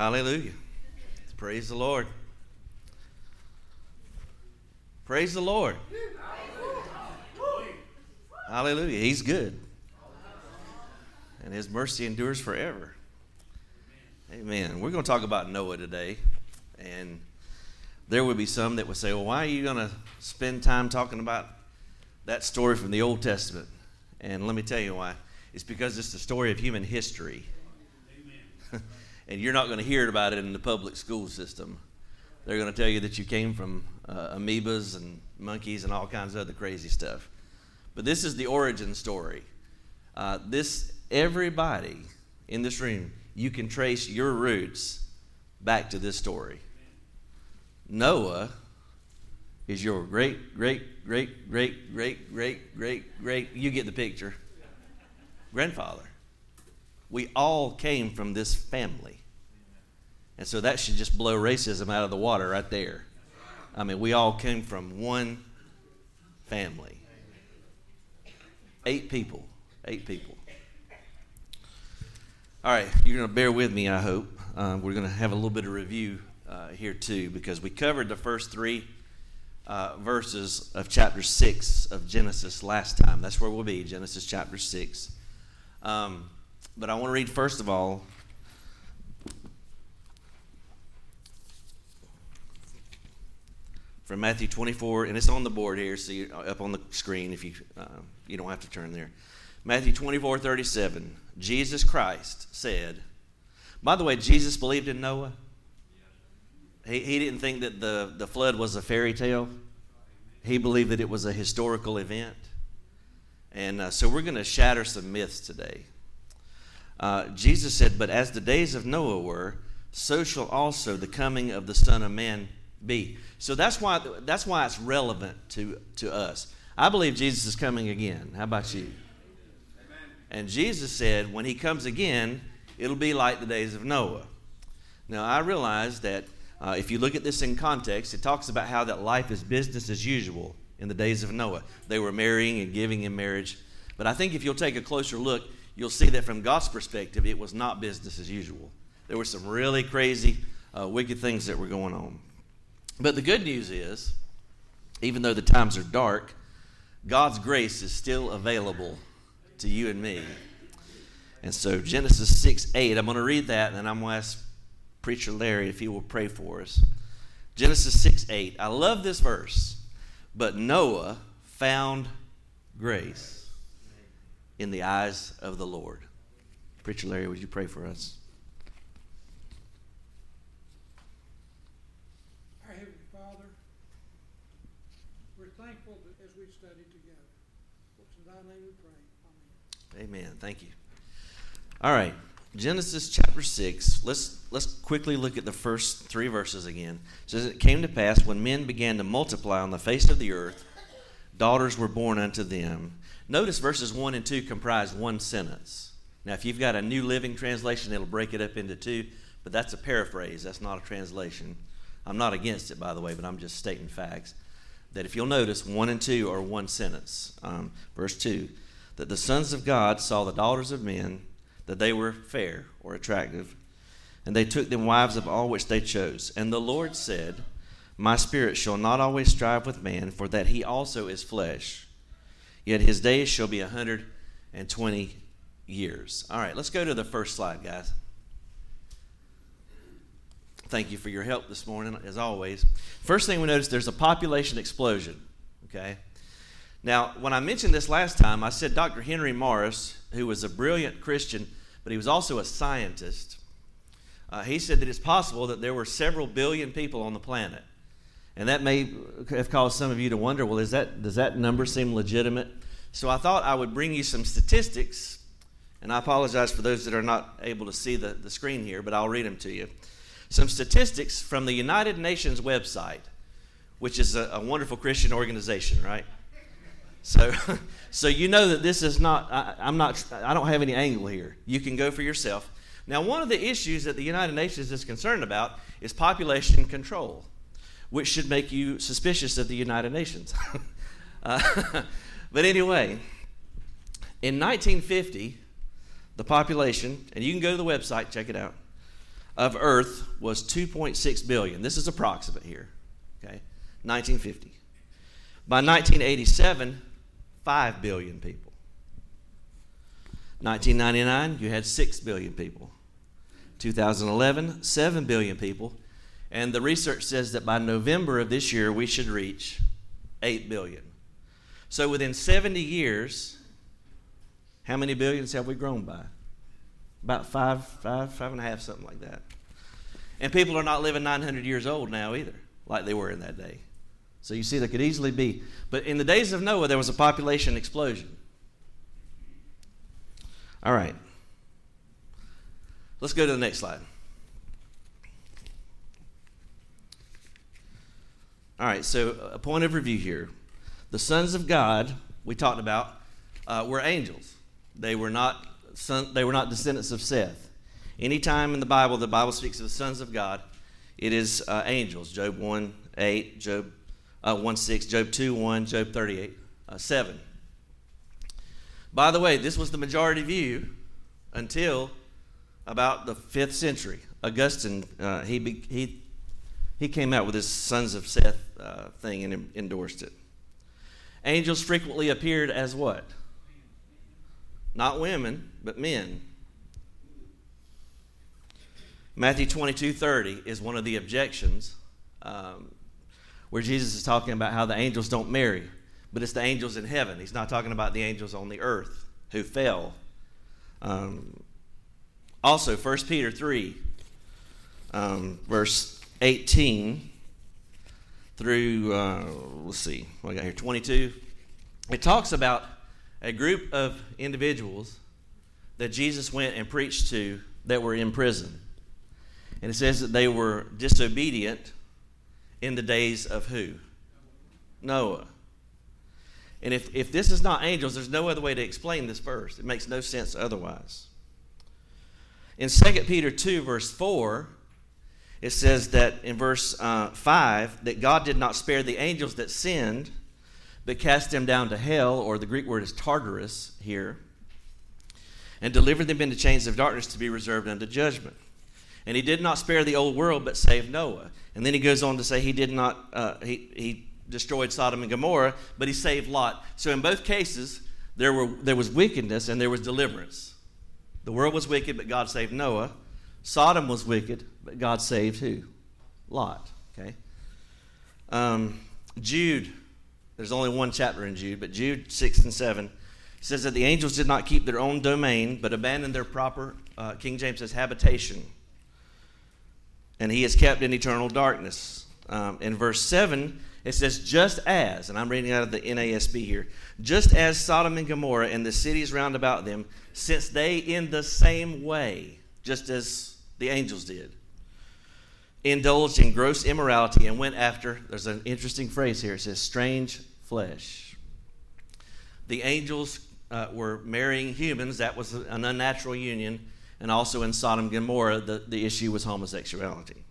Hallelujah. Praise the Lord. Praise the Lord. Hallelujah. He's good. And his mercy endures forever. Amen. We're going to talk about Noah today. And there would be some that would say, well, why are you going to spend time talking about that story from the Old Testament? And let me tell you why. It's because it's the story of human history. and you're not going to hear about it in the public school system. They're going to tell you that you came from uh, amoebas and monkeys and all kinds of other crazy stuff. But this is the origin story. Uh, this everybody in this room, you can trace your roots back to this story. Noah is your great, great, great, great, great, great, great, great, you get the picture, grandfather. We all came from this family. And so that should just blow racism out of the water right there. I mean, we all came from one family. Eight people. Eight people. All right, you're going to bear with me, I hope. Uh, we're going to have a little bit of review uh, here, too, because we covered the first three uh, verses of chapter 6 of Genesis last time. That's where we'll be, Genesis chapter 6. Um, but I want to read, first of all, from Matthew 24, and it's on the board here, so you, up on the screen if you uh, you don't have to turn there. Matthew 24, 37. Jesus Christ said, by the way, Jesus believed in Noah. He, he didn't think that the, the flood was a fairy tale. He believed that it was a historical event. And uh, so we're going to shatter some myths today. Uh, Jesus said, But as the days of Noah were, so shall also the coming of the Son of Man be. So that's why that's why it's relevant to to us. I believe Jesus is coming again. How about you? And Jesus said, when he comes again, it'll be like the days of Noah. Now I realize that uh, if you look at this in context, it talks about how that life is business as usual in the days of Noah. They were marrying and giving in marriage. But I think if you'll take a closer look, you'll see that from God's perspective, it was not business as usual. There were some really crazy, uh, wicked things that were going on. But the good news is, even though the times are dark, God's grace is still available to you and me. And so, Genesis 6 8, I'm going to read that, and then I'm going to ask Preacher Larry if he will pray for us. Genesis 6 8. I love this verse. But Noah found grace in the eyes of the Lord. Preacher Larry, would you pray for us? Amen. Thank you. All right. Genesis chapter 6. Let's let's quickly look at the first 3 verses again. It says it came to pass when men began to multiply on the face of the earth, daughters were born unto them. Notice verses 1 and 2 comprise one sentence. Now, if you've got a New Living Translation, it'll break it up into two, but that's a paraphrase. That's not a translation. I'm not against it, by the way, but I'm just stating facts. That if you'll notice, 1 and 2 are one sentence. Um, verse 2 that the sons of God saw the daughters of men, that they were fair or attractive, and they took them wives of all which they chose. And the Lord said, My spirit shall not always strive with man, for that he also is flesh. Yet his days shall be a hundred and twenty years. All right, let's go to the first slide, guys. Thank you for your help this morning, as always. First thing we notice, there's a population explosion. Okay, now, when I mentioned this last time, I said Dr. Henry Morris, who was a brilliant Christian, but he was also a scientist, uh, he said that it's possible that there were several billion people on the planet. And that may have caused some of you to wonder well, is that, does that number seem legitimate? So I thought I would bring you some statistics, and I apologize for those that are not able to see the, the screen here, but I'll read them to you. Some statistics from the United Nations website, which is a, a wonderful Christian organization, right? So, so you know that this is not. I, I'm not. I don't have any angle here. You can go for yourself. Now, one of the issues that the United Nations is concerned about is population control, which should make you suspicious of the United Nations. uh, but anyway, in 1950, the population, and you can go to the website check it out, of Earth was 2.6 billion. This is approximate here. Okay, 1950. By 1987, 5 billion people. 1999, you had 6 billion people. 2011, 7 billion people. And the research says that by November of this year, we should reach 8 billion. So within 70 years, how many billions have we grown by? About five, five, five and a half, something like that. And people are not living 900 years old now either, like they were in that day. So you see, there could easily be. But in the days of Noah, there was a population explosion. All right. Let's go to the next slide. All right, so a point of review here. The sons of God, we talked about, uh, were angels. They were not son, they were not descendants of Seth. Anytime in the Bible the Bible speaks of the sons of God, it is uh, angels. Job 1 8, Job uh, 1 6, Job 2 1, Job 38 uh, 7. By the way, this was the majority view until about the 5th century. Augustine, uh, he, he, he came out with his sons of Seth uh, thing and endorsed it. Angels frequently appeared as what? Not women, but men. Matthew 22 30 is one of the objections um, where Jesus is talking about how the angels don't marry, but it's the angels in heaven. He's not talking about the angels on the earth who fell. Um, also, 1 Peter 3, um, verse 18 through, uh, let's see, what I got here, 22. It talks about a group of individuals that Jesus went and preached to that were in prison. And it says that they were disobedient in the days of who? Noah. And if, if this is not angels, there's no other way to explain this verse. It makes no sense otherwise. In 2 Peter 2, verse 4, it says that in verse uh, 5 that God did not spare the angels that sinned, but cast them down to hell, or the Greek word is Tartarus here, and delivered them into chains of darkness to be reserved unto judgment. And he did not spare the old world, but saved Noah. And then he goes on to say he did not, uh, he, he destroyed Sodom and Gomorrah, but he saved Lot. So in both cases, there, were, there was wickedness and there was deliverance. The world was wicked, but God saved Noah. Sodom was wicked, but God saved who? Lot. Okay. Um, Jude there's only one chapter in Jude, but Jude 6 and 7 says that the angels did not keep their own domain, but abandoned their proper, uh, King James says, habitation. And he is kept in eternal darkness. Um, in verse 7, it says, just as, and I'm reading out of the NASB here, just as Sodom and Gomorrah and the cities round about them, since they in the same way, just as the angels did, indulged in gross immorality and went after, there's an interesting phrase here, it says, strange flesh. The angels uh, were marrying humans, that was an unnatural union, and also in Sodom and Gomorrah, the, the issue was homosexuality.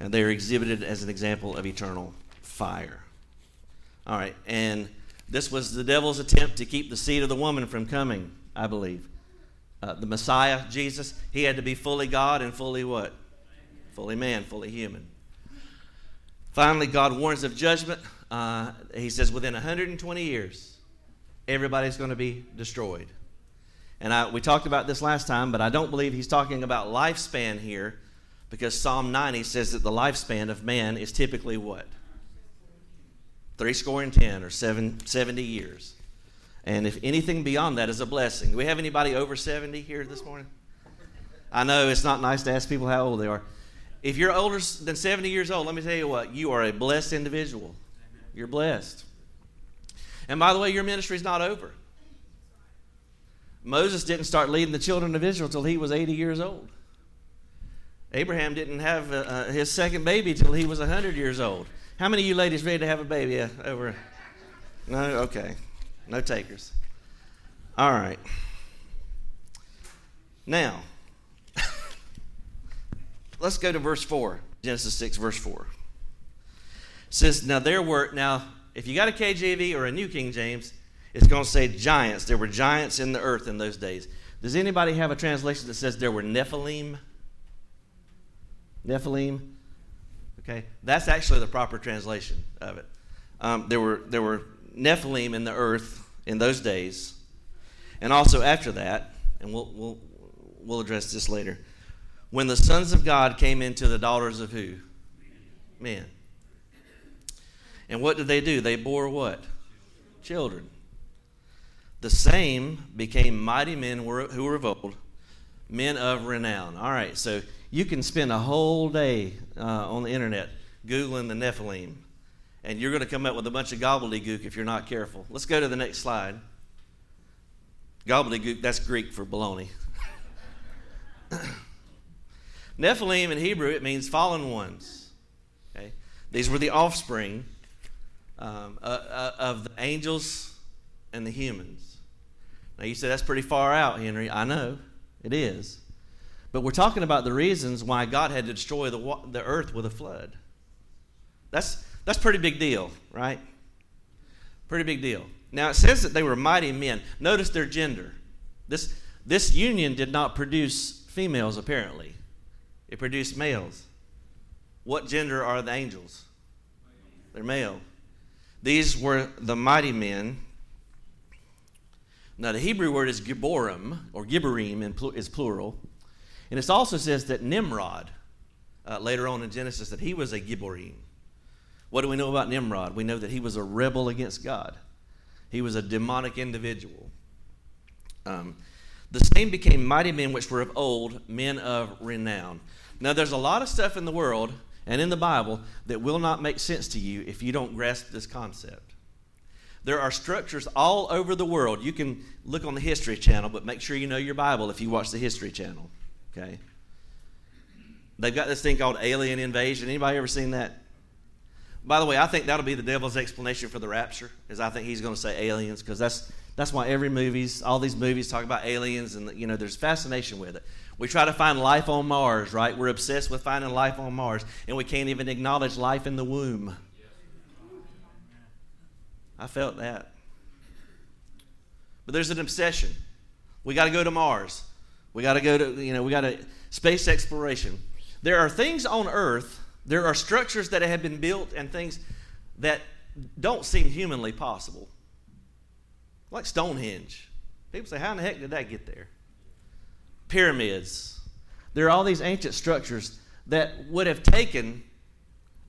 And they are exhibited as an example of eternal fire. All right, and this was the devil's attempt to keep the seed of the woman from coming, I believe. Uh, the Messiah, Jesus, he had to be fully God and fully what? Fully man, fully human. Finally, God warns of judgment uh, he says within 120 years, everybody's going to be destroyed. And I, we talked about this last time, but I don't believe he's talking about lifespan here because Psalm 90 says that the lifespan of man is typically what? Three score and ten or seven, 70 years. And if anything beyond that is a blessing. Do we have anybody over 70 here this morning? I know it's not nice to ask people how old they are. If you're older than 70 years old, let me tell you what, you are a blessed individual. You're blessed. And by the way, your ministry is not over. Moses didn't start leading the children of Israel till he was 80 years old. Abraham didn't have uh, uh his second baby till he was 100 years old. How many of you ladies ready to have a baby uh, over? No? Okay. No takers. All right. Now, let's go to verse 4. Genesis 6, verse 4 says, Now there were, now, if you got a KJV or a New King James, it's going to say giants. There were giants in the earth in those days. Does anybody have a translation that says there were Nephilim? Nephilim. Okay, that's actually the proper translation of it. Um, there were there were Nephilim in the earth in those days, and also after that, and we'll we'll we'll address this later. When the sons of God came into the daughters of who? Men. And what did they do? They bore what? Children. The same became mighty men who were of old, men of renown. All right, so you can spend a whole day uh, on the internet Googling the Nephilim, and you're going to come up with a bunch of gobbledygook if you're not careful. Let's go to the next slide. Gobbledygook, that's Greek for baloney. Nephilim in Hebrew, it means fallen ones. Okay? These were the offspring um, uh, uh, of the angels and the humans. Now, you say that's pretty far out, Henry. I know, it is. But we're talking about the reasons why God had to destroy the, the earth with a flood. That's, that's pretty big deal, right? Pretty big deal. Now, it says that they were mighty men. Notice their gender. This, this union did not produce females, apparently, it produced males. What gender are the angels? They're male. These were the mighty men. Now, the Hebrew word is Gibborim, or Gibborim is plural. And it also says that Nimrod, uh, later on in Genesis, that he was a Gibborim. What do we know about Nimrod? We know that he was a rebel against God, he was a demonic individual. Um, the same became mighty men which were of old, men of renown. Now, there's a lot of stuff in the world and in the Bible that will not make sense to you if you don't grasp this concept. There are structures all over the world. You can look on the History Channel, but make sure you know your Bible if you watch the History Channel. Okay? They've got this thing called alien invasion. Anybody ever seen that? By the way, I think that'll be the devil's explanation for the rapture, is I think he's going to say aliens, because that's that's why every movies, all these movies talk about aliens, and you know, there's fascination with it. We try to find life on Mars, right? We're obsessed with finding life on Mars, and we can't even acknowledge life in the womb. I felt that. But there's an obsession. We got to go to Mars. We got to go to, you know, we got to space exploration. There are things on Earth, there are structures that have been built and things that don't seem humanly possible. Like Stonehenge. People say, how in the heck did that get there? Pyramids. There are all these ancient structures that would have taken,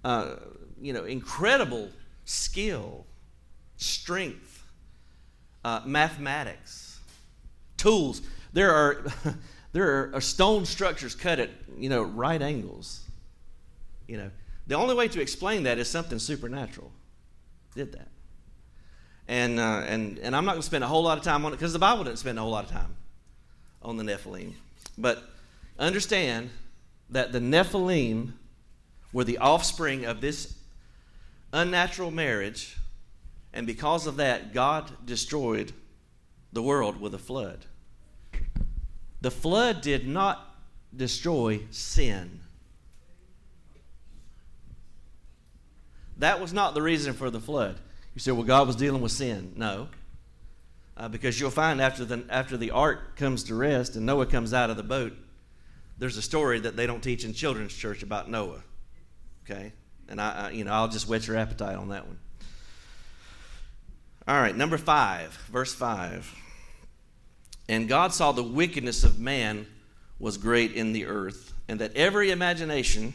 uh, you know, incredible skill, strength, uh, mathematics, tools. There are, there are stone structures cut at, you know, right angles. You know, the only way to explain that is something supernatural did that. And, uh, and, and I'm not going to spend a whole lot of time on it because the Bible didn't spend a whole lot of time on the Nephilim. But understand that the Nephilim were the offspring of this unnatural marriage, and because of that, God destroyed the world with a flood. The flood did not destroy sin. That was not the reason for the flood. You say, well, God was dealing with sin. No. Uh, because you'll find after the, after the ark comes to rest and Noah comes out of the boat, there's a story that they don't teach in children's church about Noah. Okay? And I, I you know, I'll just whet your appetite on that one. All right, number five, verse five. And God saw the wickedness of man was great in the earth, and that every imagination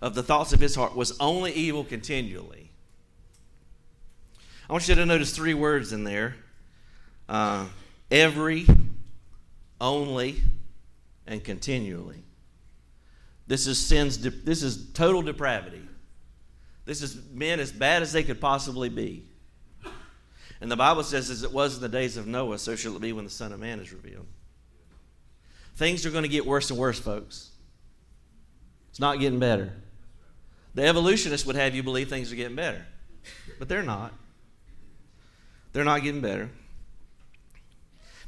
of the thoughts of his heart was only evil continually. I want you to notice three words in there uh, every, only, and continually. This is sin's, de- this is total depravity. This is men as bad as they could possibly be. And the Bible says, as it was in the days of Noah, so shall it be when the Son of Man is revealed. Things are going to get worse and worse, folks. It's not getting better. The evolutionists would have you believe things are getting better, but they're not. They're not getting better.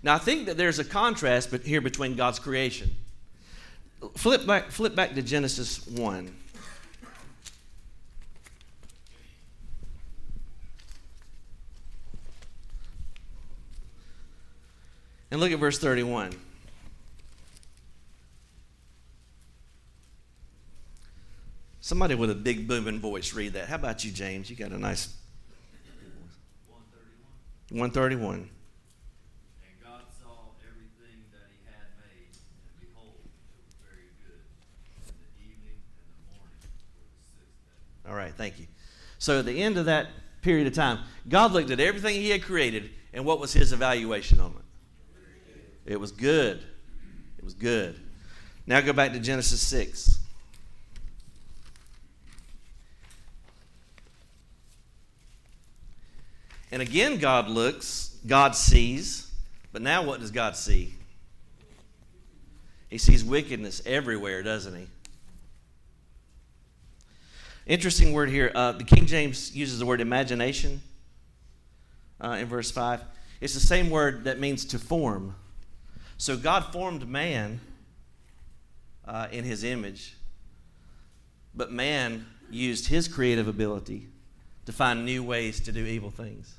Now, I think that there's a contrast here between God's creation. Flip back, flip back to Genesis 1. And look at verse 31. Somebody with a big booming voice read that. How about you, James? You got a nice 131. 131. And God saw everything that he had made, and behold, it was very good. And the evening and the morning were the sixth day. All right, thank you. So at the end of that period of time, God looked at everything He had created, and what was His evaluation on it? It was good. It was good. Now go back to Genesis 6. And again, God looks, God sees, but now what does God see? He sees wickedness everywhere, doesn't he? Interesting word here. Uh, the King James uses the word imagination uh, in verse 5. It's the same word that means to form. So God formed man uh, in his image, but man used his creative ability to find new ways to do evil things.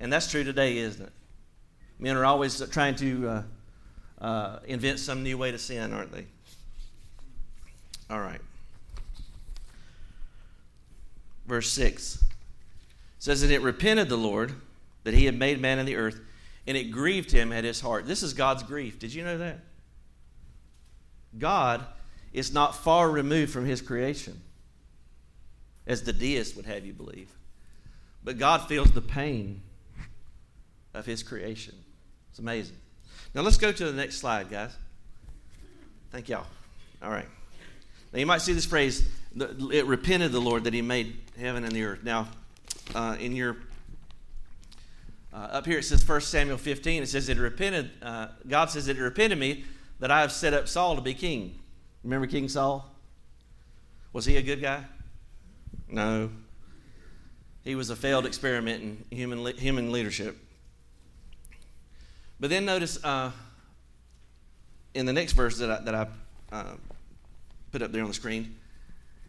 And that's true today, isn't it? Men are always trying to uh, uh, invent some new way to sin, aren't they? All right. Verse 6 says that it repented the Lord that he had made man in the earth, and it grieved him at his heart. This is God's grief. Did you know that? God is not far removed from his creation, as the deist would have you believe. But God feels the pain of his creation. It's amazing. Now let's go to the next slide, guys. Thank y'all. All right. Now you might see this phrase, it repented the Lord that he made heaven and the earth. Now, uh, in your uh, up here it says 1 Samuel 15. It says it repented. Uh, God says it repented me that I have set up Saul to be king. Remember King Saul? Was he a good guy? No. He was a failed experiment in human human leadership. But then notice uh, in the next verse that I, that I uh, put up there on the screen,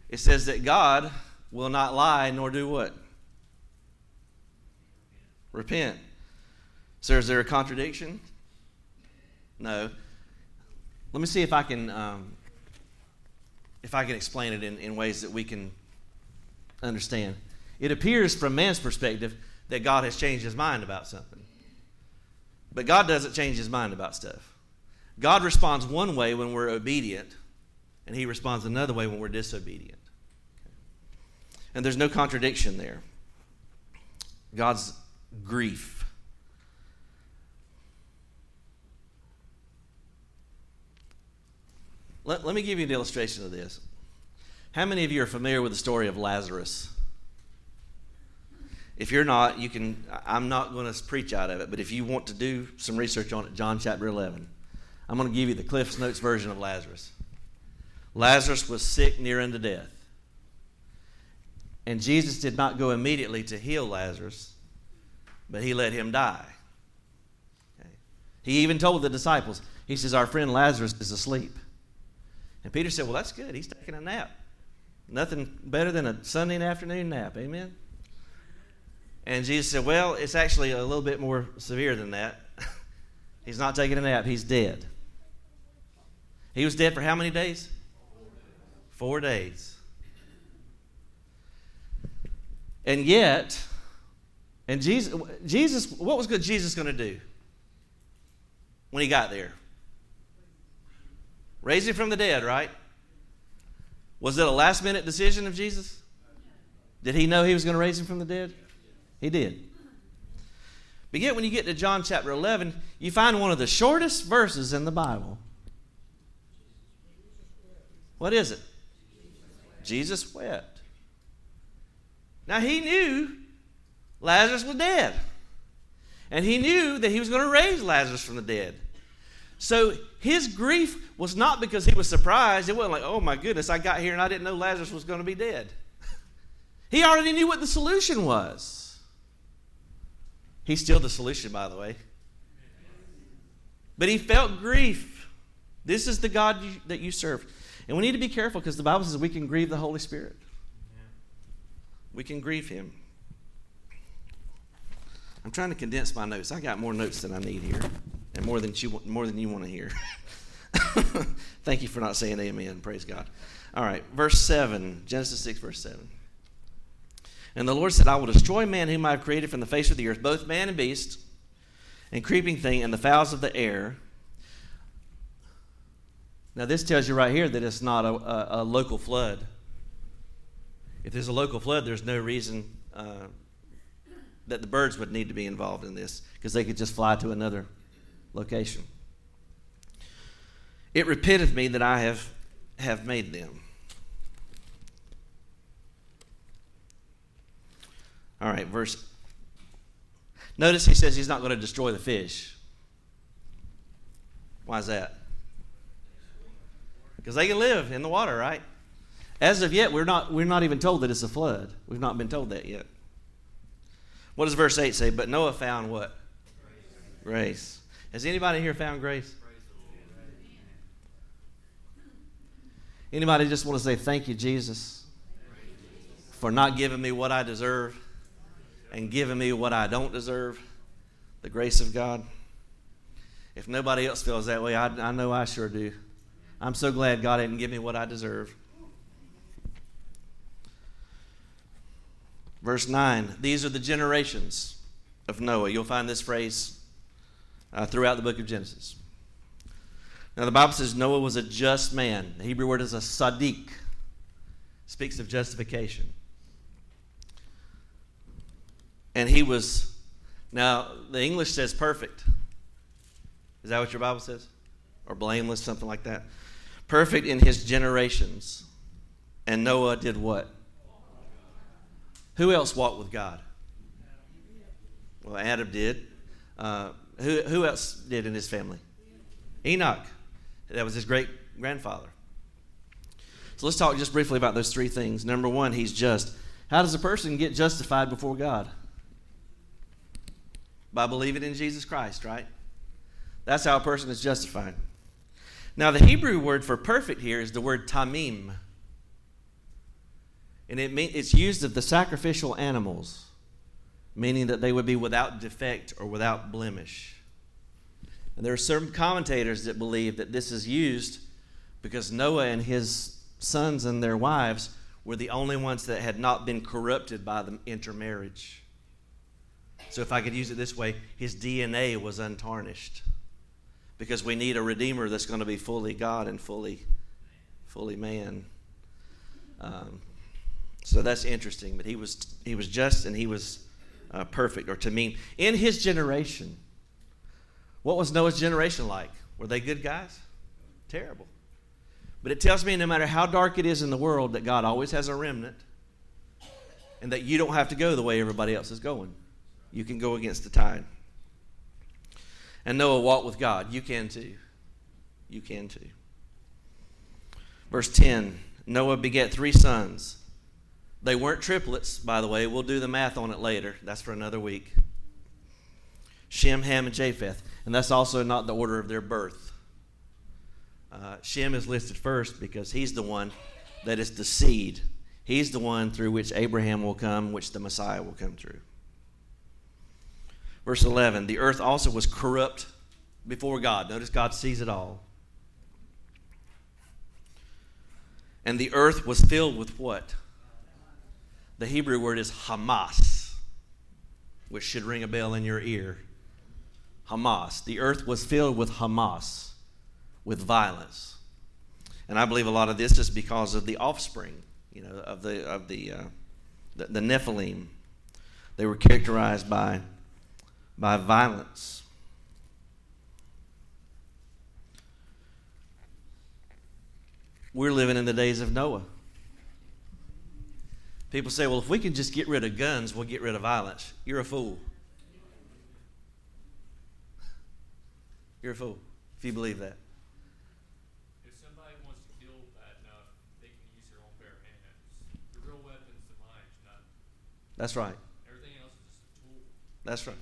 it says that God will not lie nor do what? Repent. So is there a contradiction? No. Let me see if I can um, if I can explain it in, in ways that we can understand. It appears from man's perspective that God has changed his mind about something. But God doesn't change his mind about stuff. God responds one way when we're obedient, and he responds another way when we're disobedient. And there's no contradiction there. God's grief. Let, let me give you an illustration of this. How many of you are familiar with the story of Lazarus? If you're not, you can. I'm not going to preach out of it, but if you want to do some research on it, John chapter 11, I'm going to give you the Cliff's Notes version of Lazarus. Lazarus was sick near unto death. And Jesus did not go immediately to heal Lazarus, but he let him die. Okay. He even told the disciples, He says, Our friend Lazarus is asleep. And Peter said, Well, that's good. He's taking a nap. Nothing better than a Sunday afternoon nap. Amen? And Jesus said, Well, it's actually a little bit more severe than that. he's not taking a nap, he's dead. He was dead for how many days? Four days. And yet, and Jesus, Jesus, what was good Jesus going to do when he got there? Raise him from the dead, right? Was it a last minute decision of Jesus? Did he know he was going to raise him from the dead? He did. But yet, when you get to John chapter 11, you find one of the shortest verses in the Bible. What is it? Jesus wept. Now, he knew Lazarus was dead. And he knew that he was going to raise Lazarus from the dead. So his grief was not because he was surprised. It wasn't like, oh my goodness, I got here and I didn't know Lazarus was going to be dead. he already knew what the solution was. He's still the solution, by the way. But he felt grief. This is the God you, that you serve. And we need to be careful because the Bible says we can grieve the Holy Spirit. We can grieve him. I'm trying to condense my notes. I got more notes than I need here, and more than you, more than you want to hear. Thank you for not saying amen. Praise God. All right, verse 7, Genesis 6, verse 7. And the Lord said, I will destroy man whom I have created from the face of the earth, both man and beast, and creeping thing, and the fowls of the air. Now, this tells you right here that it's not a, a, a local flood. If there's a local flood, there's no reason uh, that the birds would need to be involved in this because they could just fly to another location. It repenteth me that I have, have made them. All right, verse. Notice he says he's not going to destroy the fish. Why is that? Because they can live in the water, right? As of yet, we're not, we're not even told that it's a flood. We've not been told that yet. What does verse 8 say? But Noah found what? Grace. grace. Has anybody here found grace? Anybody just want to say thank you, Jesus, for not giving me what I deserve? and giving me what I don't deserve, the grace of God. If nobody else feels that way, I, I know I sure do. I'm so glad God didn't give me what I deserve. Verse 9 These are the generations of Noah. You'll find this phrase uh, throughout the book of Genesis. Now, the Bible says Noah was a just man. The Hebrew word is a sadiq, speaks of justification. And he was now the english says perfect. Is that what your bible says? Or blameless something like that. Perfect in his generations. And noah did what who else walked with god? Well adam did. Uh, who, who else did in his family? Enoch. That was his great grandfather. So let's talk just briefly about those three things. Number one he's just. How does a person get justified before god? By believing in Jesus Christ, right? That's how a person is justified. Now, the Hebrew word for perfect here is the word tamim. And it mean, it's used of the sacrificial animals, meaning that they would be without defect or without blemish. And there are certain commentators that believe that this is used because Noah and his sons and their wives were the only ones that had not been corrupted by the intermarriage. So, if I could use it this way, his DNA was untarnished. Because we need a redeemer that's going to be fully God and fully, fully man. Um, so that's interesting. But he was he was just and he was uh, perfect, or tamim in his generation. What was Noah's generation like? Were they good guys? Terrible. But it tells me no matter how dark it is in the world, that God always has a remnant, and that you don't have to go the way everybody else is going you can go against the tide. And Noah walked with God. You can too. You can too. Verse 10 Noah begat three sons. They weren't triplets, by the way. We'll do the math on it later. That's for another week. Shem, Ham, and Japheth. And that's also not the order of their birth. Uh, Shem is listed first because he's the one that is the seed. He's the one through which Abraham will come, which the Messiah will come through. Verse 11 The earth also was corrupt before God. Notice God sees it all. And the earth was filled with what? The Hebrew word is Hamas, which should ring a bell in your ear. Hamas. The earth was filled with Hamas, with violence. And I believe a lot of this is because of the offspring, you know, of the of the uh, the, the Nephilim. They were characterized by by violence. We're living in the days of Noah. People say, well, if we can just get rid of guns, we'll get rid of violence. You're a fool. You're a fool if you believe that. If somebody wants to kill bad enough, they can use their own bare hands. The real weapon's the mind, not. That's right. Everything else is just a tool. That's right.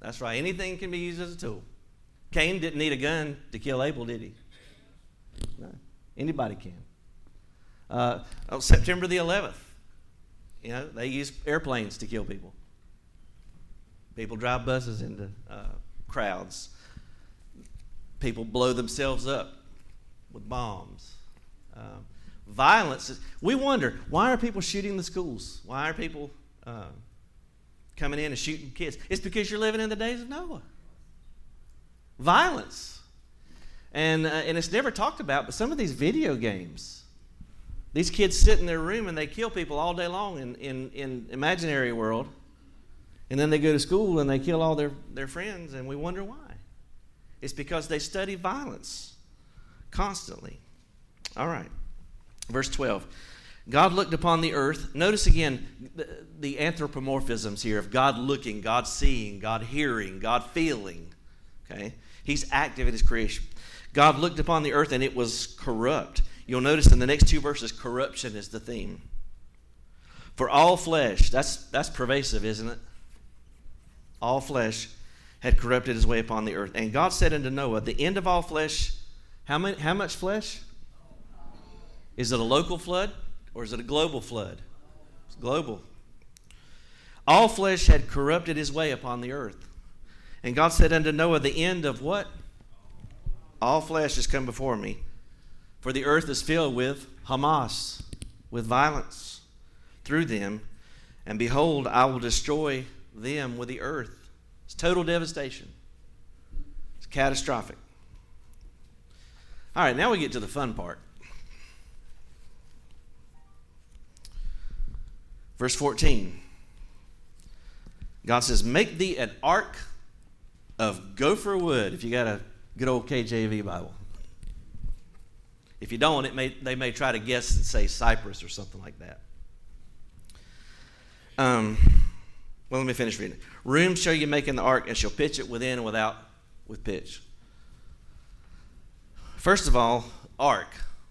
That's right. Anything can be used as a tool. Cain didn't need a gun to kill Abel, did he? No. Anybody can. Uh, on September the 11th, you know, they use airplanes to kill people. People drive buses into uh, crowds. people blow themselves up with bombs. Um, violence. We wonder why are people shooting the schools? Why are people uh, coming in and shooting kids? It's because you're living in the days of Noah. Violence. And, uh, and it's never talked about, but some of these video games, these kids sit in their room and they kill people all day long in, in, in imaginary world. And then they go to school and they kill all their, their friends, and we wonder why. It's because they study violence constantly. All right. Verse 12. God looked upon the earth. Notice again the, the, anthropomorphisms here of God looking, God seeing, God hearing, God feeling. Okay? He's active in his creation. God looked upon the earth and it was corrupt. You'll notice in the next two verses, corruption is the theme. For all flesh, that's, that's pervasive, isn't it? All flesh had corrupted his way upon the earth. And God said unto Noah, The end of all flesh, how, many, how much flesh? Is it a local flood or is it a global flood? It's global. All flesh had corrupted his way upon the earth. And God said unto Noah, The end of what? All flesh has come before me. For the earth is filled with Hamas, with violence through them. And behold, I will destroy them with the earth. It's total devastation, it's catastrophic. All right, now we get to the fun part. Verse 14 God says, Make thee an ark of gopher wood, if you got a good old KJV Bible. If you don't, it may, they may try to guess and say cypress or something like that. Um, well, let me finish reading. Room shall you make in the ark, and shall pitch it within and without with pitch. First of all, ark.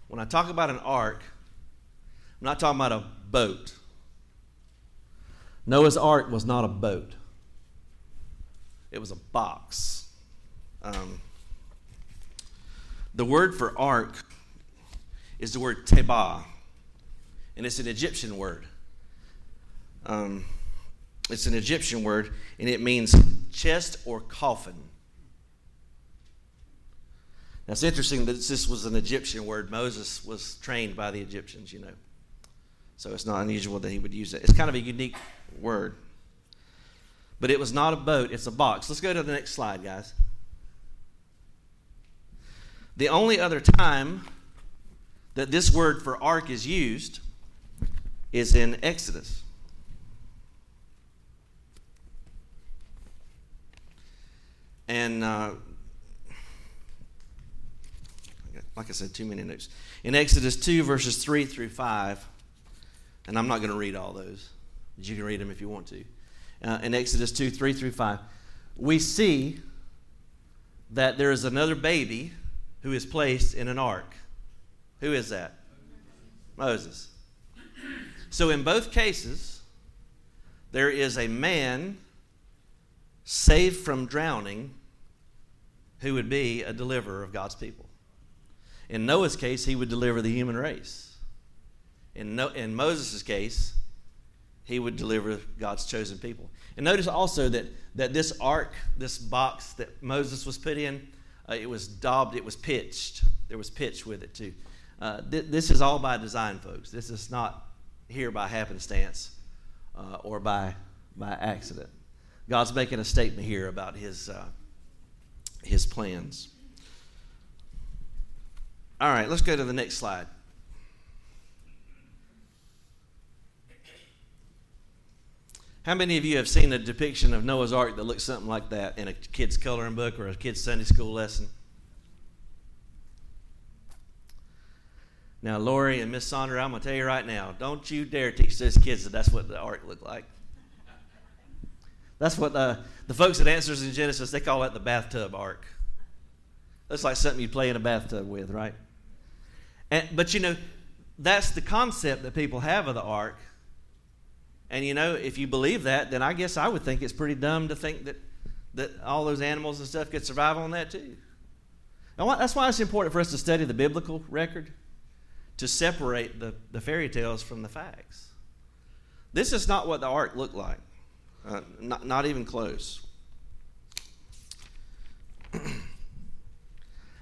When I talk about an ark, I'm not talking about a boat. Noah's ark was not a boat, it was a box. Um, the word for ark is the word tebah, and it's an Egyptian word. Um, it's an Egyptian word, and it means chest or coffin. Now, it's interesting that this was an Egyptian word. Moses was trained by the Egyptians, you know. So it's not unusual that he would use it. It's kind of a unique word. But it was not a boat, it's a box. Let's go to the next slide, guys. The only other time that this word for ark is used is in Exodus. And uh, like I said, too many notes. In Exodus 2, verses 3 through 5, and I'm not going to read all those, but you can read them if you want to. Uh, in Exodus 2, 3 through 5, we see that there is another baby who is placed in an ark. Who is that? Moses. So in both cases, there is a man saved from drowning who would be a deliverer of God's people. In Noah's case, he would deliver the human race. In, no, in Moses' case, he would deliver God's chosen people. And notice also that, that this ark, this box that Moses was put in, uh, it was daubed, it was pitched. There was pitch with it too. Uh, th- this is all by design, folks. This is not here by happenstance uh, or by, by accident. God's making a statement here about his, uh, his plans. All right, let's go to the next slide. How many of you have seen a depiction of Noah's Ark that looks something like that in a kid's coloring book or a kid's Sunday school lesson? Now, Lori and Miss Sandra, I'm going to tell you right now, don't you dare teach those kids that that's what the ark looked like. That's what the, the folks at Answers in Genesis, they call that the bathtub ark. That's like something you play in a bathtub with, right? And, but you know, that's the concept that people have of the ark. And you know, if you believe that, then I guess I would think it's pretty dumb to think that, that all those animals and stuff could survive on that too. And that's why it's important for us to study the biblical record, to separate the, the fairy tales from the facts. This is not what the ark looked like, uh, not, not even close.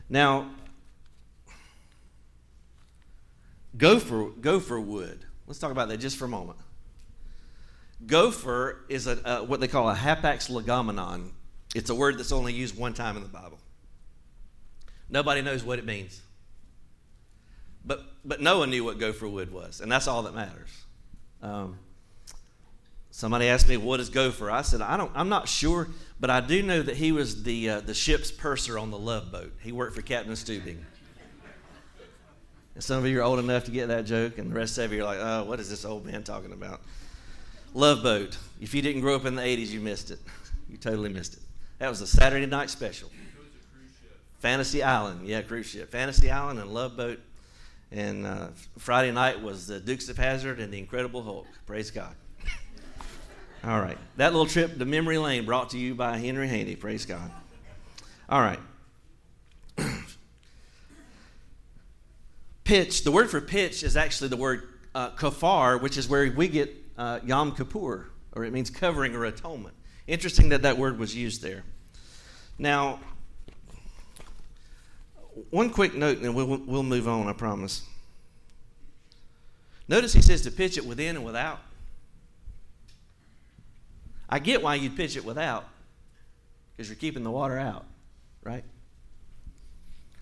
Now, gopher, gopher wood. Let's talk about that just for a moment. Gopher is a, what they call a hapax legomenon. It's a word that's only used one time in the Bible. Nobody knows what it means. But, but Noah knew what gopher wood was, and that's all that matters. Um, somebody asked me, "What is gopher?" I said, "I don't. I'm not sure, but I do know that he was the uh, the ship's purser on the love boat. He worked for Captain Stubing." and some of you are old enough to get that joke, and the rest of you are like, "Oh, what is this old man talking about?" Love boat. If you didn't grow up in the '80s, you missed it. You totally missed it. That was a Saturday night special. Fantasy Island, yeah, cruise ship. Fantasy Island and Love Boat. And uh, Friday night was the Dukes of Hazzard and the Incredible Hulk. Praise God. All right. That little trip to memory lane brought to you by Henry Haney. Praise God. All right. pitch, the word for pitch is actually the word uh, kafar, which is where we get uh, Yom Kippur, or it means covering or atonement. Interesting that that word was used there. Now, one quick note, and we'll, we'll move on, I promise. Notice he says to pitch it within and without. I get why you'd pitch it without, because you're keeping the water out, right?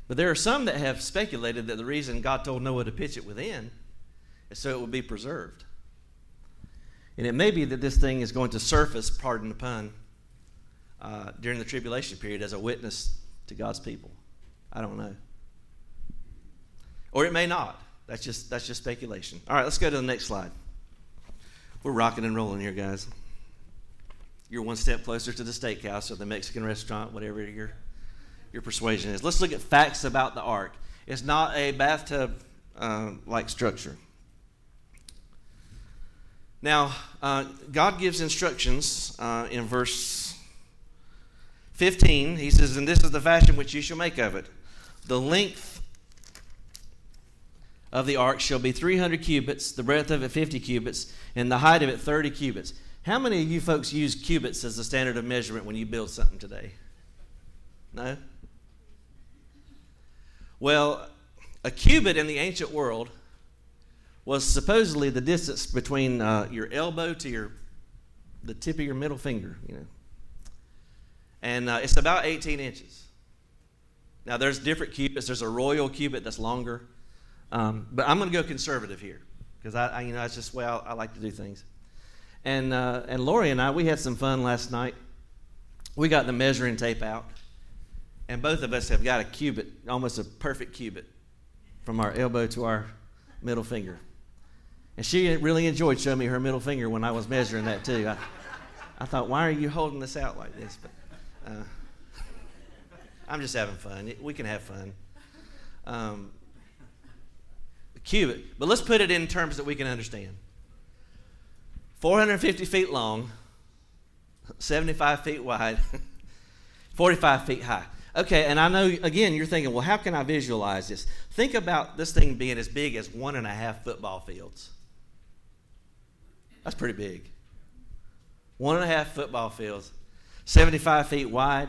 But there are some that have speculated that the reason God told Noah to pitch it within is so it would be preserved. And it may be that this thing is going to surface, pardon the pun, uh, during the tribulation period as a witness to God's people. I don't know. Or it may not. That's just that's just speculation. All right, let's go to the next slide. We're rocking and rolling here, guys. You're one step closer to the steakhouse or the Mexican restaurant, whatever your your persuasion is. Let's look at facts about the ark. It's not a bathtub uh, like structure. Now, uh, God gives instructions uh, in verse 15. He says, And this is the fashion which you shall make of it. The length of the ark shall be 300 cubits, the breadth of it 50 cubits, and the height of it 30 cubits. How many of you folks use cubits as the standard of measurement when you build something today? No? Well, a cubit in the ancient world was supposedly the distance between uh, your elbow to your the tip of your middle finger, you know. And uh, it's about 18 inches. Now, there's different cubits. There's a royal cubit that's longer. Um, but I'm going to go conservative here because I, I, you know, that's just the way I, I like to do things. And, uh, and Lori and I, we had some fun last night. We got the measuring tape out, and both of us have got a cubit, almost a perfect cubit, from our elbow to our middle finger. And she really enjoyed showing me her middle finger when I was measuring that too. I, I thought, why are you holding this out like this? But uh, I'm just having fun. We can have fun. Um, cubit, but let's put it in terms that we can understand. 450 feet long, 75 feet wide, 45 feet high. Okay, and I know, again, you're thinking, well, how can I visualize this? Think about this thing being as big as one and a half football fields. That's pretty big. One and a half football fields, 75 feet wide.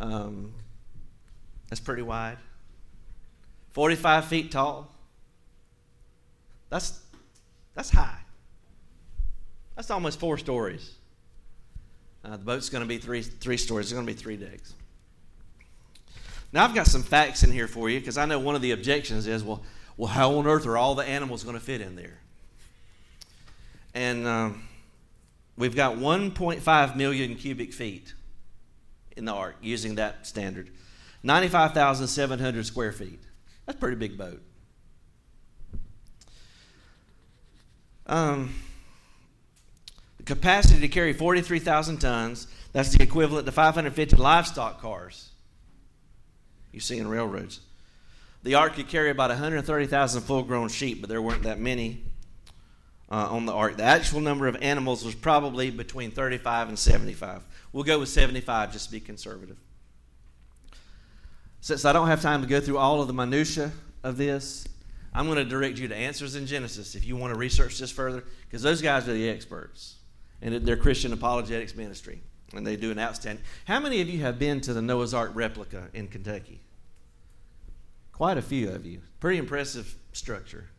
Um, that's pretty wide. 45 feet tall. That's, that's high. That's almost four stories. Uh, the boat's going to be three, three stories. It's going to be three decks. Now, I've got some facts in here for you because I know one of the objections is, well, well, how on earth are all the animals going to fit in there? And um, we've got 1.5 million cubic feet in the ark using that standard. 95,700 square feet. That's a pretty big boat. Um, the capacity to carry 43,000 tons, that's the equivalent to 550 livestock cars you see in railroads. The ark could carry about 130,000 full grown sheep, but there weren't that many uh, on the ark. The actual number of animals was probably between 35 and 75. We'll go with 75 just to be conservative. Since I don't have time to go through all of the minutiae of this, I'm going to direct you to Answers in Genesis if you want to research this further, because those guys are the experts. And they're Christian apologetics ministry, and they do an outstanding. How many of you have been to the Noah's Ark replica in Kentucky? Quite a few of you. Pretty impressive structure.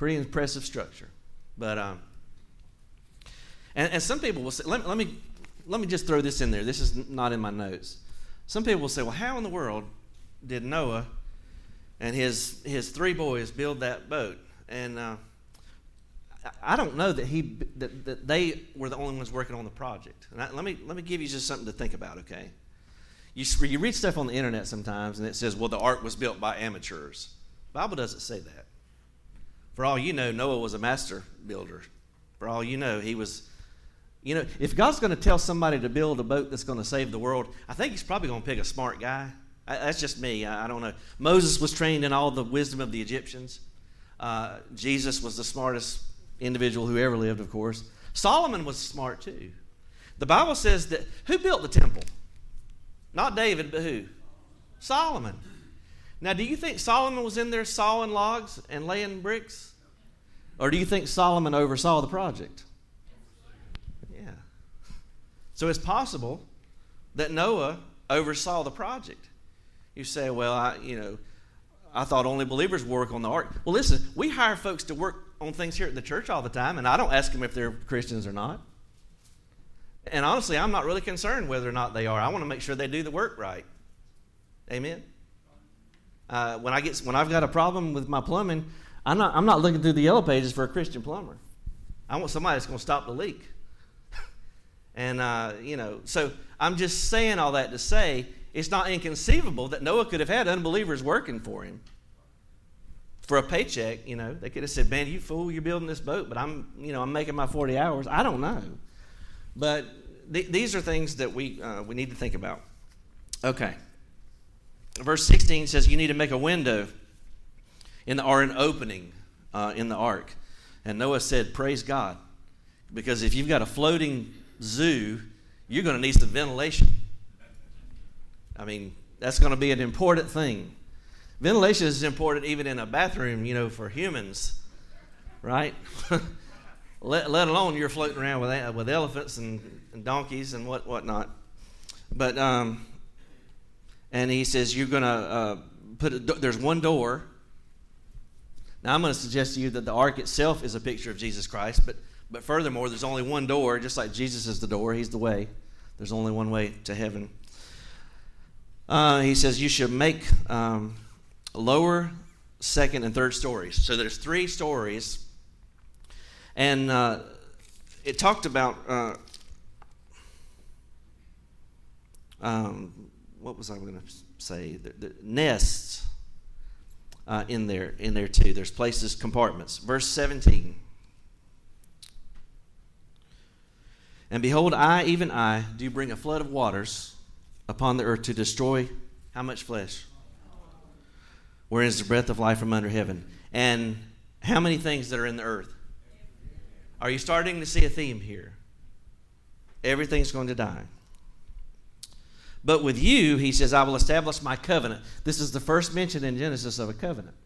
Pretty impressive structure. But um, and, and some people will say, let, let me let me just throw this in there. This is not in my notes. Some people will say, well, how in the world did Noah and his his three boys build that boat? And uh, I don't know that he that, that they were the only ones working on the project. And I, let me let me give you just something to think about. Okay, you you read stuff on the internet sometimes, and it says, well, the ark was built by amateurs. The Bible doesn't say that. For all you know, Noah was a master builder. For all you know, he was. You know, if God's going to tell somebody to build a boat that's going to save the world, I think He's probably going to pick a smart guy. I, that's just me. I, I, don't know. Moses was trained in all the wisdom of the Egyptians. Uh, Jesus was the smartest individual who ever lived, of course. Solomon was smart too. The Bible says that who built the temple? Not David, but who? Solomon. Now, do you think Solomon was in there sawing logs and laying bricks? Or do you think Solomon oversaw the project? Yeah. So it's possible that Noah oversaw the project. You say, well, I, you know, I thought only believers work on the ark. Well, listen, we hire folks to work on things here at the church all the time, and I don't ask them if they're Christians or not. And honestly, I'm not really concerned whether or not they are. I want to make sure they do the work right. Amen. Uh, when I get when I've got a problem with my plumbing, I'm not I'm not looking through the yellow pages for a Christian plumber. I want somebody that's going to stop the leak. and uh, you know, so I'm just saying all that to say it's not inconceivable that Noah could have had unbelievers working for him for a paycheck. You know, they could have said, "Man, you fool, you're building this boat, but I'm you know I'm making my 40 hours." I don't know, but th- these are things that we uh, we need to think about. Okay. Verse 16 says you need to make a window in the, or an opening uh, in the ark. And Noah said, Praise God. Because if you've got a floating zoo, you're going to need some ventilation. I mean, that's going to be an important thing. Ventilation is important even in a bathroom, you know, for humans, right? let, let alone you're floating around with, with elephants and, and donkeys and what whatnot. But um, and he says you're going to uh, put a, there's one door. Now I'm going to suggest to you that the ark itself is a picture of Jesus Christ, but but furthermore, there's only one door, just like Jesus is the door. He's the way. There's only one way to heaven. Uh, he says you should make um, lower, second, and third stories. So there's three stories, and uh, it talked about uh, um, what was I going to say? The, the nests uh, in there in there too. There's places compartments. Verse 17. And behold, I, even I, do bring a flood of waters upon the earth to destroy how much flesh? Where is the breath of life from under heaven? And how many things that are in the earth? Are you starting to see a theme here? Everything's going to die. But with you, he says, I will establish my covenant. This is the first mention in Genesis of a covenant.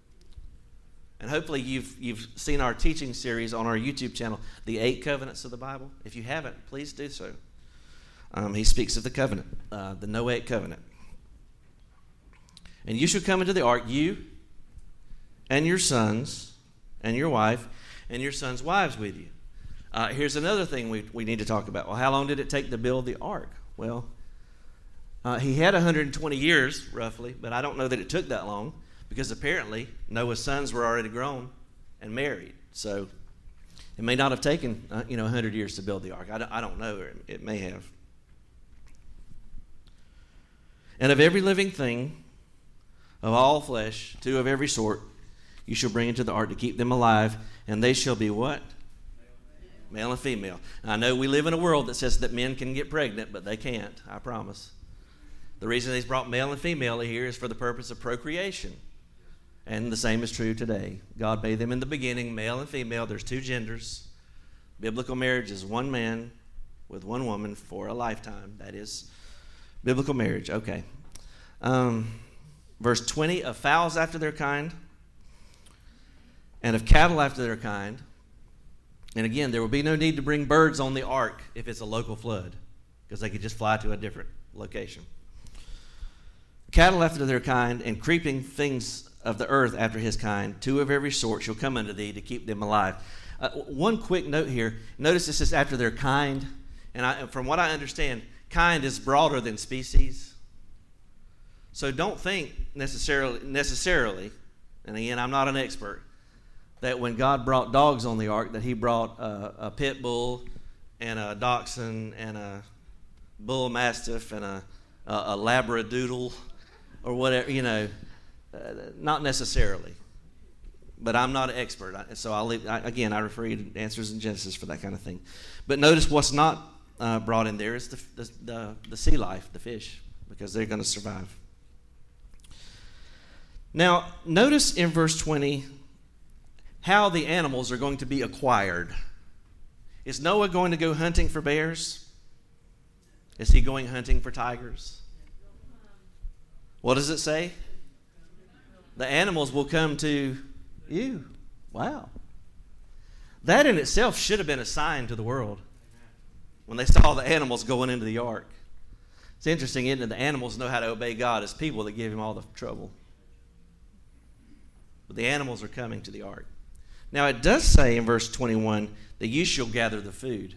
And hopefully you've, you've seen our teaching series on our YouTube channel, The Eight Covenants of the Bible. If you haven't, please do so. Um, he speaks of the covenant, uh, the Noahic covenant. And you shall come into the ark, you and your sons and your wife and your sons' wives with you. Uh, here's another thing we, we need to talk about. Well, how long did it take to build the ark? Well, uh, he had 120 years, roughly, but I don't know that it took that long because apparently Noah's sons were already grown and married. So it may not have taken, uh, you know, 100 years to build the ark. I don't, I don't know. It may have. And of every living thing, of all flesh, two of every sort, you shall bring into the ark to keep them alive, and they shall be what? Male and female. I know we live in a world that says that men can get pregnant, but they can't, I promise. The reason he's brought male and female here is for the purpose of procreation. And the same is true today. God made them in the beginning, male and female. There's two genders. Biblical marriage is one man with one woman for a lifetime. That is biblical marriage. Okay. Um, verse 20 of fowls after their kind, and of cattle after their kind. And again, there will be no need to bring birds on the ark if it's a local flood, because they could just fly to a different location cattle after their kind, and creeping things of the earth after his kind, two of every sort shall come unto thee to keep them alive. Uh, one quick note here. Notice this is after their kind, and I, from what I understand, kind is broader than species. So don't think necessarily necessarily, and again, I'm not an expert, that when God brought dogs on the ark, that He brought a, a pit bull and a dachshund and a bull mastiff and a, a, a labradoodle or whatever. You know, uh, not necessarily. But I'm not an expert, so I'll leave, I, again. I refer you to answers in Genesis for that kind of thing. But notice what's not uh, brought in there is the, the, the, the sea life, the fish, because they're going to survive. Now, notice in verse 20 how the animals are going to be acquired. Is Noah going to go hunting for bears? Is he going hunting for tigers? What does it say? The animals will come to you. Wow. That in itself should have been a sign to the world when they saw the animals going into the ark. It's interesting, isn't it? The animals know how to obey God It's people that give him all the trouble. But the animals are coming to the ark. Now, it does say in verse 21 that you shall gather the food.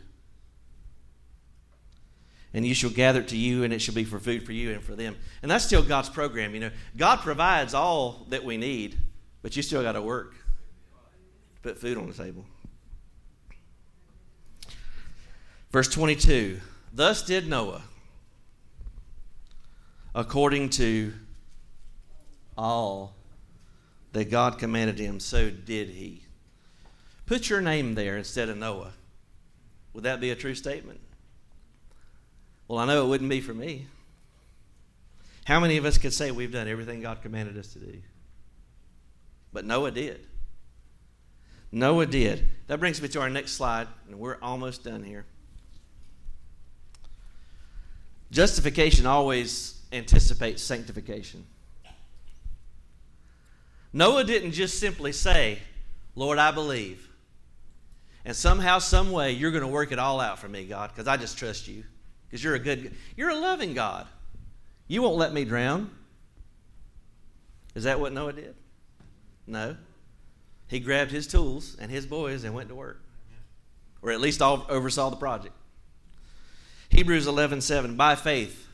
And you shall gather it to you, and it shall be for food for you and for them. And that's still God's program. You know, God provides all that we need, but you still got to work to put food on the table. Verse 22 Thus did Noah, according to all that God commanded him, so did he. Put your name there instead of Noah. Would that be a true statement? Well, I know it wouldn't be for me. How many of us could say we've done everything God commanded us to do? But Noah did. Noah did. That brings me to our next slide, and we're almost done here. Justification always anticipates sanctification. Noah didn't just simply say, Lord, I believe. And somehow, some way, you're going to work it all out for me, God, because I just trust you. Because you're a good, you're a loving God. You won't let me drown. Is that what Noah did? No. He grabbed his tools and his boys and went to work. Or at least oversaw the project. Hebrews 11 7. By faith,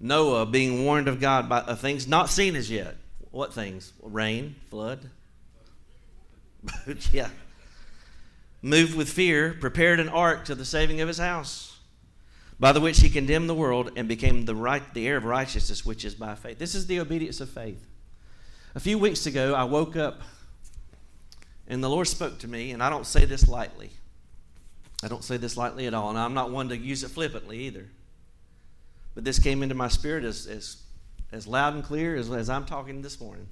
Noah, being warned of God by of things not seen as yet. What things? Rain, flood. yeah. Moved with fear, prepared an ark to the saving of his house, by the which he condemned the world and became the, right, the heir of righteousness, which is by faith. This is the obedience of faith. A few weeks ago, I woke up and the Lord spoke to me, and I don't say this lightly. I don't say this lightly at all, and I'm not one to use it flippantly either. But this came into my spirit as, as, as loud and clear as, as I'm talking this morning.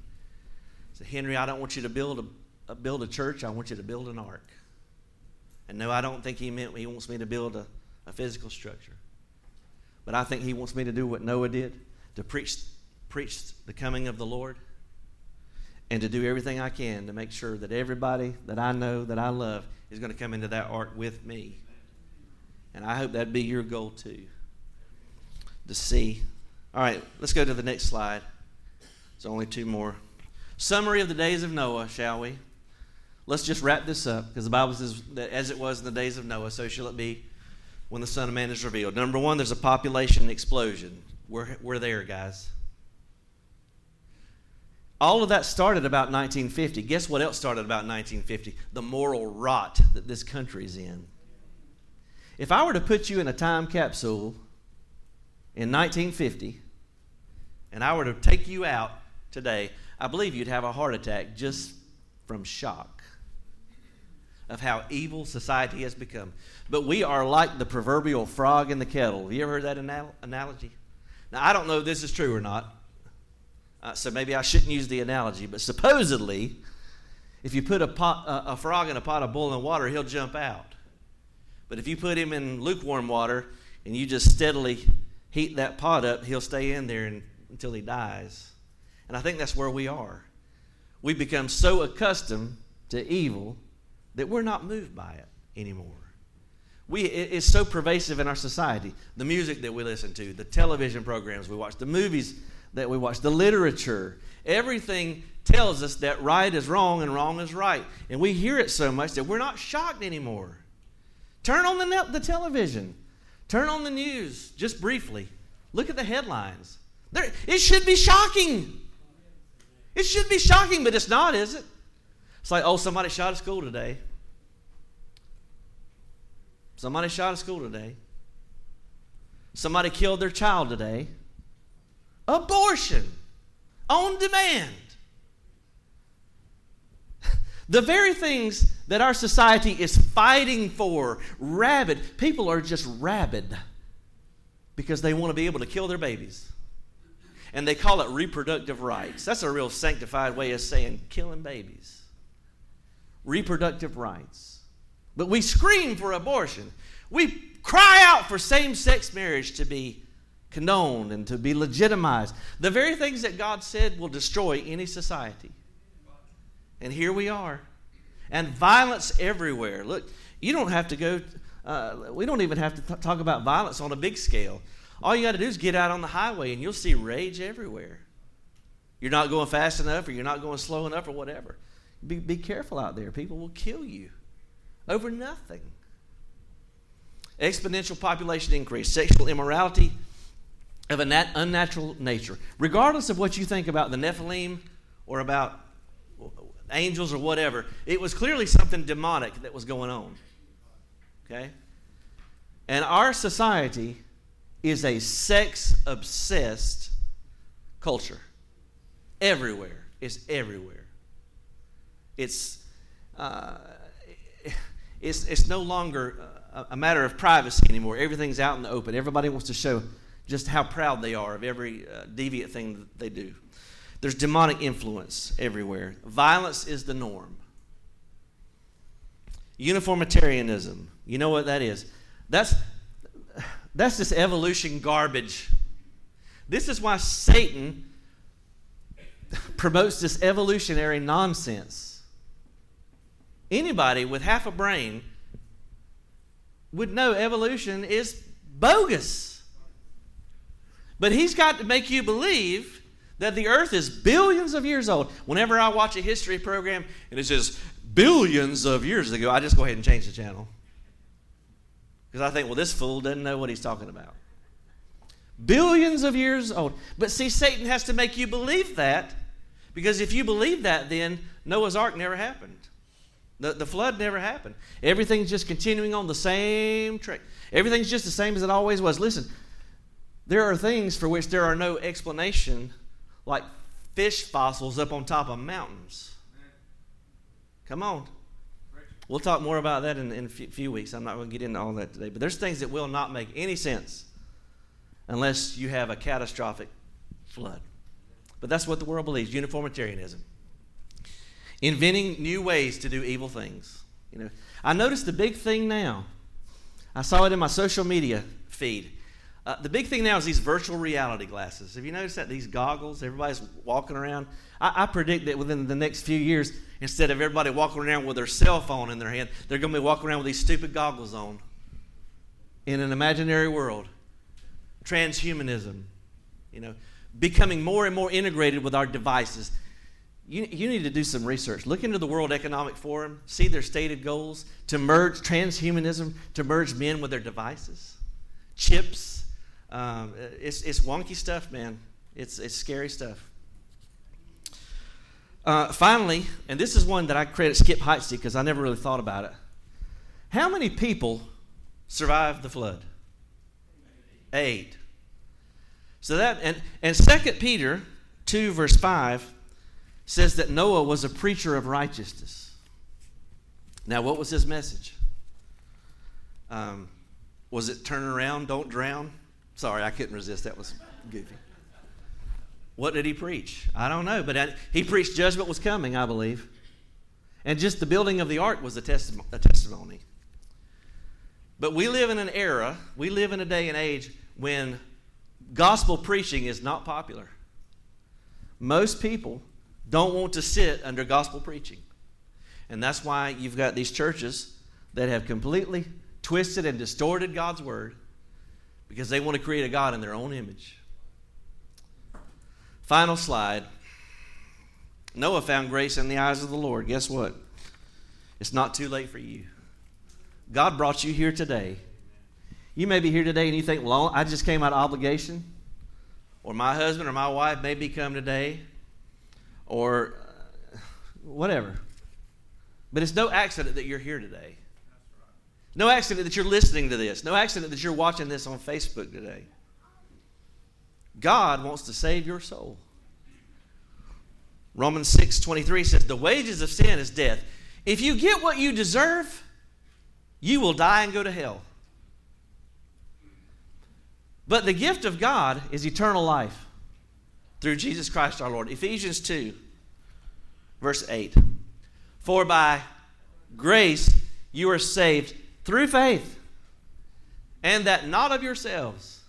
So, Henry, I don't want you to build a, build a church, I want you to build an ark. And no, I don't think he meant he wants me to build a, a physical structure. But I think he wants me to do what Noah did to preach, preach the coming of the Lord and to do everything I can to make sure that everybody that I know, that I love, is going to come into that ark with me. And I hope that'd be your goal too. To see. All right, let's go to the next slide. There's only two more. Summary of the days of Noah, shall we? Let's just wrap this up because the Bible says that as it was in the days of Noah, so shall it be when the Son of Man is revealed. Number one, there's a population explosion. We're, we're there, guys. All of that started about 1950. Guess what else started about 1950? The moral rot that this country's in. If I were to put you in a time capsule in 1950 and I were to take you out today, I believe you'd have a heart attack just from shock of how evil society has become. But we are like the proverbial frog in the kettle. Have you ever heard that anal- analogy? Now, I don't know if this is true or not. Uh, so maybe I shouldn't use the analogy, but supposedly, if you put a, pot, uh, a frog in a pot of boiling water, he'll jump out. But if you put him in lukewarm water and you just steadily heat that pot up, he'll stay in there and, until he dies. And I think that's where we are. We become so accustomed to evil that we're not moved by it anymore. We, it, it's so pervasive in our society. The music that we listen to, the television programs we watch, the movies that we watch, the literature, everything tells us that right is wrong and wrong is right. And we hear it so much that we're not shocked anymore. Turn on the, the television, turn on the news just briefly. Look at the headlines. There, it should be shocking. It should be shocking, but it's not, is it? It's like, oh, somebody shot a school today. Somebody shot a school today. Somebody killed their child today. Abortion on demand. The very things that our society is fighting for, rabid, people are just rabid because they want to be able to kill their babies. And they call it reproductive rights. That's a real sanctified way of saying killing babies. Reproductive rights. But we scream for abortion. We cry out for same sex marriage to be condoned and to be legitimized. The very things that God said will destroy any society. And here we are. And violence everywhere. Look, you don't have to go, uh, we don't even have to talk about violence on a big scale. All you got to do is get out on the highway and you'll see rage everywhere. You're not going fast enough or you're not going slow enough or whatever. Be, be careful out there. People will kill you over nothing. Exponential population increase, sexual immorality of an unnatural nature. Regardless of what you think about the Nephilim or about angels or whatever, it was clearly something demonic that was going on. Okay? And our society is a sex obsessed culture. Everywhere. It's everywhere. It's, uh, it's, it's no longer a, matter of privacy anymore. Everything's out in the open. Everybody wants to show just how proud they are of every uh, deviant thing that they do. There's demonic influence everywhere. Violence is the norm. Uniformitarianism. You know what that is? That's that's this evolution garbage. This is why Satan promotes this evolutionary nonsense. Anybody with half a brain would know evolution is bogus. But he's got to make you believe that the earth is billions of years old. Whenever I watch a history program and it says billions of years ago, I just go ahead and change the channel. Because I think, well, this fool doesn't know what he's talking about. Billions of years old. But see, Satan has to make you believe that because if you believe that, then Noah's ark never happened. The, the flood never happened. Everything's just continuing on the same track. Everything's just the same as it always was. Listen, there are things for which there are no explanation, like fish fossils up on top of mountains. Come on. We'll talk more about that in, in a few weeks. I'm not going to get into all that today. But there's things that will not make any sense unless you have a catastrophic flood. But that's what the world believes uniformitarianism. Inventing new ways to do evil things. You know, I noticed the big thing now. I saw it in my social media feed. Uh, the big thing now is these virtual reality glasses. Have you noticed that? These goggles, everybody's walking around. I, I predict that within the next few years, instead of everybody walking around with their cell phone in their hand, they're going to be walking around with these stupid goggles on in an imaginary world. Transhumanism, you know, becoming more and more integrated with our devices. You, you need to do some research. Look into the World Economic Forum, see their stated goals to merge transhumanism, to merge men with their devices, chips. Um, it's, it's wonky stuff, man. It's, it's scary stuff. Uh, finally, and this is one that I credit Skip Heitzig because I never really thought about it. How many people survived the flood? Eight. So that and and Second Peter two verse five says that Noah was a preacher of righteousness. Now, what was his message? Um, was it turn around, don't drown? Sorry, I couldn't resist. That was goofy. What did he preach? I don't know, but I, he preached judgment was coming, I believe. And just the building of the ark was a, testi- a testimony. But we live in an era, we live in a day and age when gospel preaching is not popular. Most people don't want to sit under gospel preaching. And that's why you've got these churches that have completely twisted and distorted God's word because they want to create a God in their own image. Final slide. Noah found grace in the eyes of the Lord. Guess what? It's not too late for you. God brought you here today. You may be here today and you think, well, I just came out of obligation. Or my husband or my wife may be come today. Or uh, whatever. But it's no accident that you're here today. No accident that you're listening to this. No accident that you're watching this on Facebook today. God wants to save your soul. Romans 6 23 says, The wages of sin is death. If you get what you deserve, you will die and go to hell. But the gift of God is eternal life through Jesus Christ our Lord. Ephesians 2, verse 8. For by grace you are saved through faith, and that not of yourselves.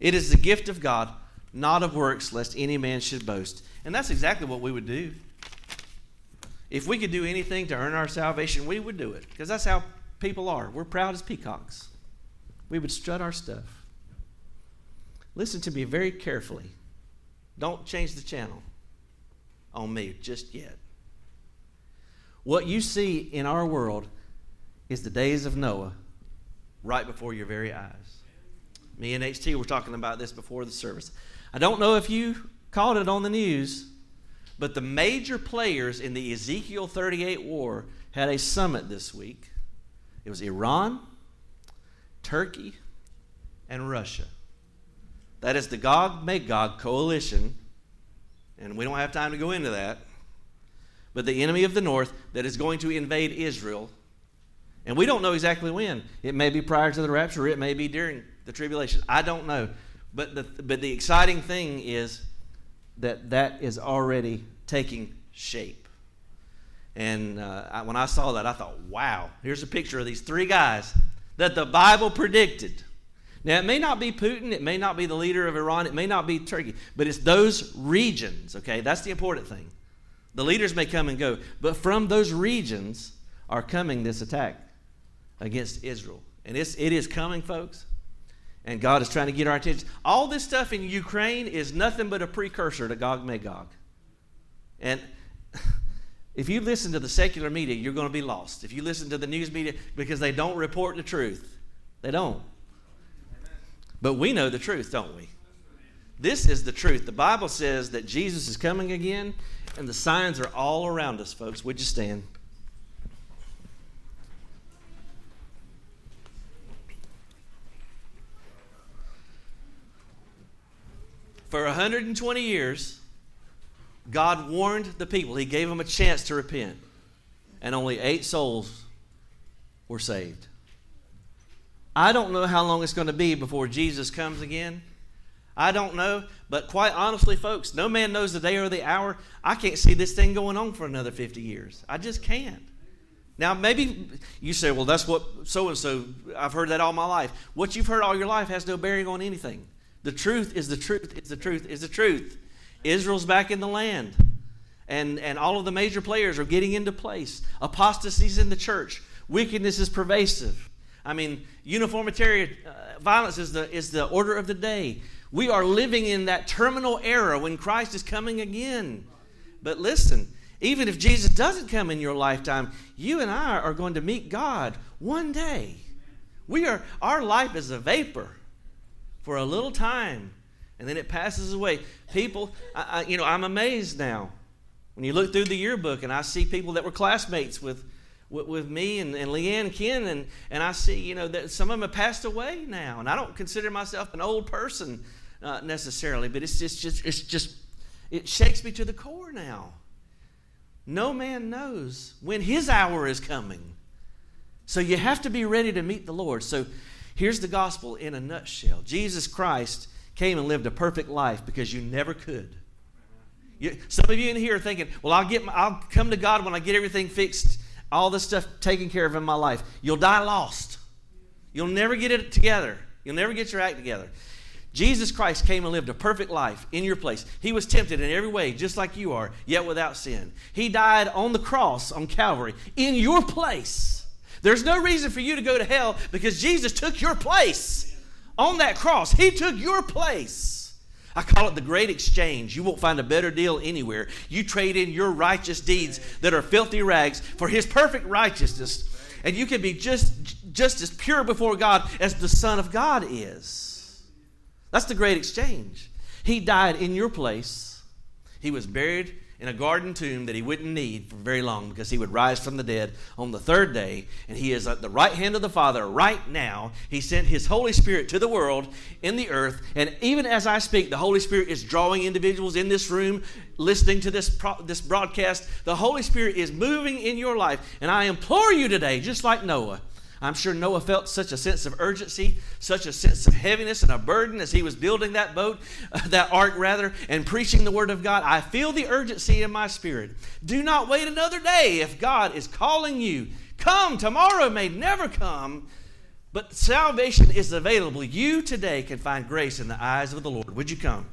It is the gift of God, not of works, lest any man should boast. And that's exactly what we would do. If we could do anything to earn our salvation, we would do it. Because that's how people are. We're proud as peacocks. We would strut our stuff. Listen to me very carefully. Don't change the channel on me just yet. What you see in our world is the days of Noah right before your very eyes. Me and HT were talking about this before the service. I don't know if you caught it on the news, but the major players in the Ezekiel 38 war had a summit this week. It was Iran, Turkey, and Russia. That is the Gog Magog coalition, and we don't have time to go into that but the enemy of the north that is going to invade Israel. And we don't know exactly when. It may be prior to the rapture, it may be during the tribulation. I don't know. But the, but the exciting thing is that that is already taking shape. And uh, I, when I saw that, I thought, wow, here's a picture of these three guys that the Bible predicted. Now, it may not be Putin, it may not be the leader of Iran, it may not be Turkey, but it's those regions, okay? That's the important thing. The leaders may come and go, but from those regions are coming this attack against Israel. And it's, it is coming, folks. And God is trying to get our attention. All this stuff in Ukraine is nothing but a precursor to Gog Magog. And if you listen to the secular media, you're going to be lost. If you listen to the news media, because they don't report the truth, they don't. But we know the truth, don't we? This is the truth. The Bible says that Jesus is coming again, and the signs are all around us, folks. Would you stand? For 120 years, God warned the people. He gave them a chance to repent. And only eight souls were saved. I don't know how long it's going to be before Jesus comes again. I don't know, but quite honestly, folks, no man knows the day or the hour. I can't see this thing going on for another 50 years. I just can't. Now, maybe you say, well, that's what so and so, I've heard that all my life. What you've heard all your life has no bearing on anything. The truth is the truth, is the truth, is the truth. Israel's back in the land, and, and all of the major players are getting into place. Apostasy's in the church, wickedness is pervasive. I mean, uniformitarian uh, violence is the, is the order of the day. We are living in that terminal era when Christ is coming again. But listen, even if Jesus doesn't come in your lifetime, you and I are going to meet God one day. We are our life is a vapor for a little time and then it passes away. People, I, I, you know, I'm amazed now when you look through the yearbook and I see people that were classmates with with, with me and, and Leanne Ken, and, and I see, you know, that some of them have passed away now. And I don't consider myself an old person uh, necessarily, but it's just, just, it's just, it shakes me to the core now. No man knows when his hour is coming. So you have to be ready to meet the Lord. So here's the gospel in a nutshell Jesus Christ came and lived a perfect life because you never could. You, some of you in here are thinking, well, I'll, get my, I'll come to God when I get everything fixed, all this stuff taken care of in my life. You'll die lost. You'll never get it together. You'll never get your act together. Jesus Christ came and lived a perfect life in your place. He was tempted in every way, just like you are, yet without sin. He died on the cross on Calvary in your place. There's no reason for you to go to hell because Jesus took your place on that cross. He took your place. I call it the great exchange. You won't find a better deal anywhere. You trade in your righteous deeds that are filthy rags for his perfect righteousness. And you can be just, just as pure before God as the Son of God is. That's the great exchange. He died in your place. He was buried in a garden tomb that he wouldn't need for very long because he would rise from the dead on the third day. And he is at the right hand of the Father right now. He sent his Holy Spirit to the world in the earth. And even as I speak, the Holy Spirit is drawing individuals in this room listening to this, pro- this broadcast. The Holy Spirit is moving in your life. And I implore you today, just like Noah I'm sure Noah felt such a sense of urgency, such a sense of heaviness and a burden as he was building that boat, uh, that ark rather, and preaching the word of God. I feel the urgency in my spirit. Do not wait another day if God is calling you. Come, tomorrow may never come, but salvation is available. You today can find grace in the eyes of the Lord. Would you come?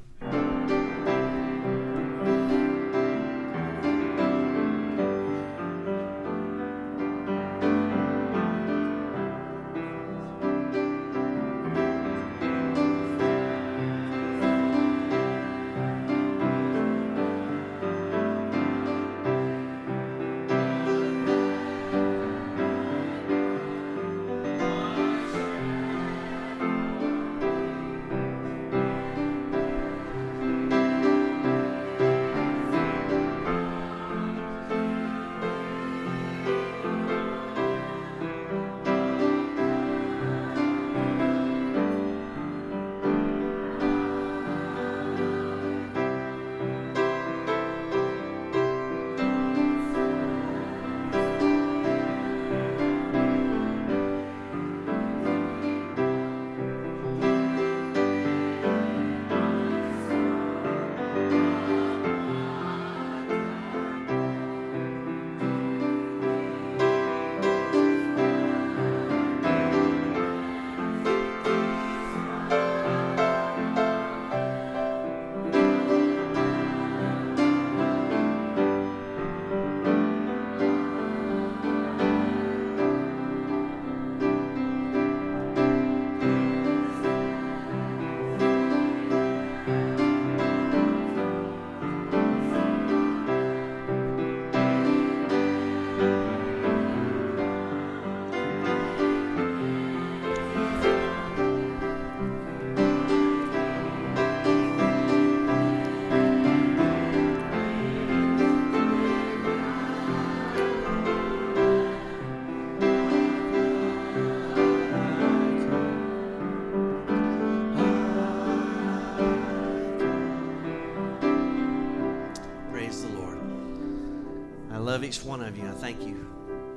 Love each one of you. I thank you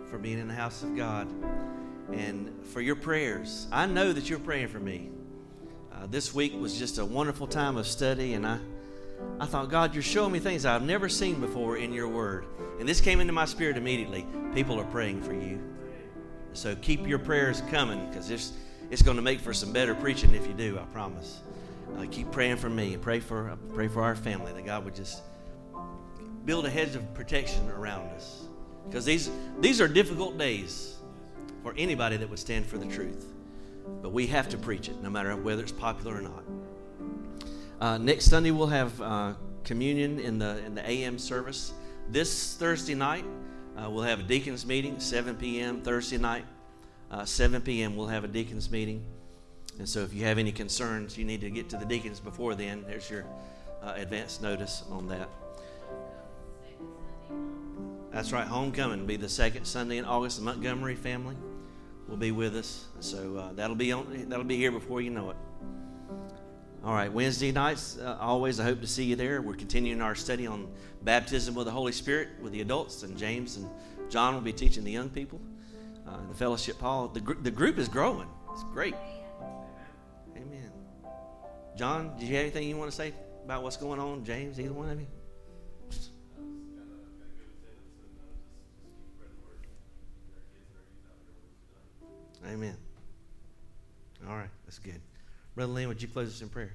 for being in the house of God and for your prayers. I know that you're praying for me. Uh, this week was just a wonderful time of study, and I, I thought, God, you're showing me things I've never seen before in your word. And this came into my spirit immediately. People are praying for you. So keep your prayers coming because it's, it's going to make for some better preaching if you do, I promise. Uh, keep praying for me and pray for, pray for our family that God would just build a hedge of protection around us. Because these, these are difficult days for anybody that would stand for the truth. But we have to preach it, no matter whether it's popular or not. Uh, next Sunday, we'll have uh, communion in the, in the AM service. This Thursday night, uh, we'll have a deacons meeting, 7 p.m. Thursday night, uh, 7 p.m. We'll have a deacons meeting. And so if you have any concerns, you need to get to the deacons before then. There's your uh, advance notice on that. That's right. Homecoming will be the second Sunday in August. The Montgomery family will be with us, so uh, that'll be on. That'll be here before you know it. All right, Wednesday nights. Uh, always, I hope to see you there. We're continuing our study on baptism with the Holy Spirit with the adults, and James and John will be teaching the young people uh, the fellowship hall. The, gr- the group is growing. It's great. Amen. John, did you have anything you want to say about what's going on? James, either one of you? Amen. All right, that's good. Brother Lynn, would you close us in prayer?